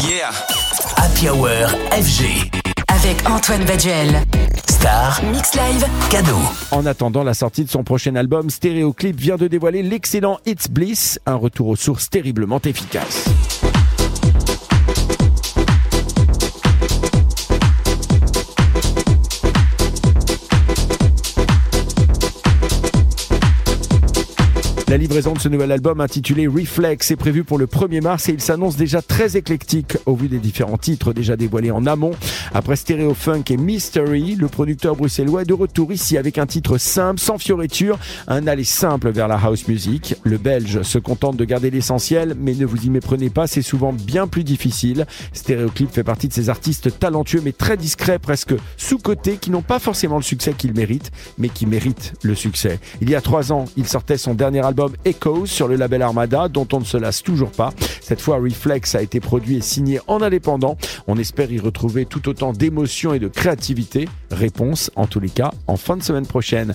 Yeah. Happy Hour FG. Avec Antoine Baduel. Star, Mix Live. cadeau. En attendant la sortie de son prochain album, Stéréoclip vient de dévoiler l'excellent It's Bliss, un retour aux sources terriblement efficace. La livraison de ce nouvel album intitulé Reflex est prévue pour le 1er mars et il s'annonce déjà très éclectique au vu des différents titres déjà dévoilés en amont. Après Stereo Funk et Mystery, le producteur bruxellois est de retour ici avec un titre simple, sans fioriture, un aller simple vers la house music. Le belge se contente de garder l'essentiel, mais ne vous y méprenez pas, c'est souvent bien plus difficile. Stereoclip fait partie de ces artistes talentueux mais très discrets, presque sous-cotés, qui n'ont pas forcément le succès qu'ils méritent, mais qui méritent le succès. Il y a trois ans, il sortait son dernier album Echoes sur le label Armada, dont on ne se lasse toujours pas. Cette fois, Reflex a été produit et signé en indépendant. On espère y retrouver tout autant d'émotion et de créativité. Réponse, en tous les cas, en fin de semaine prochaine.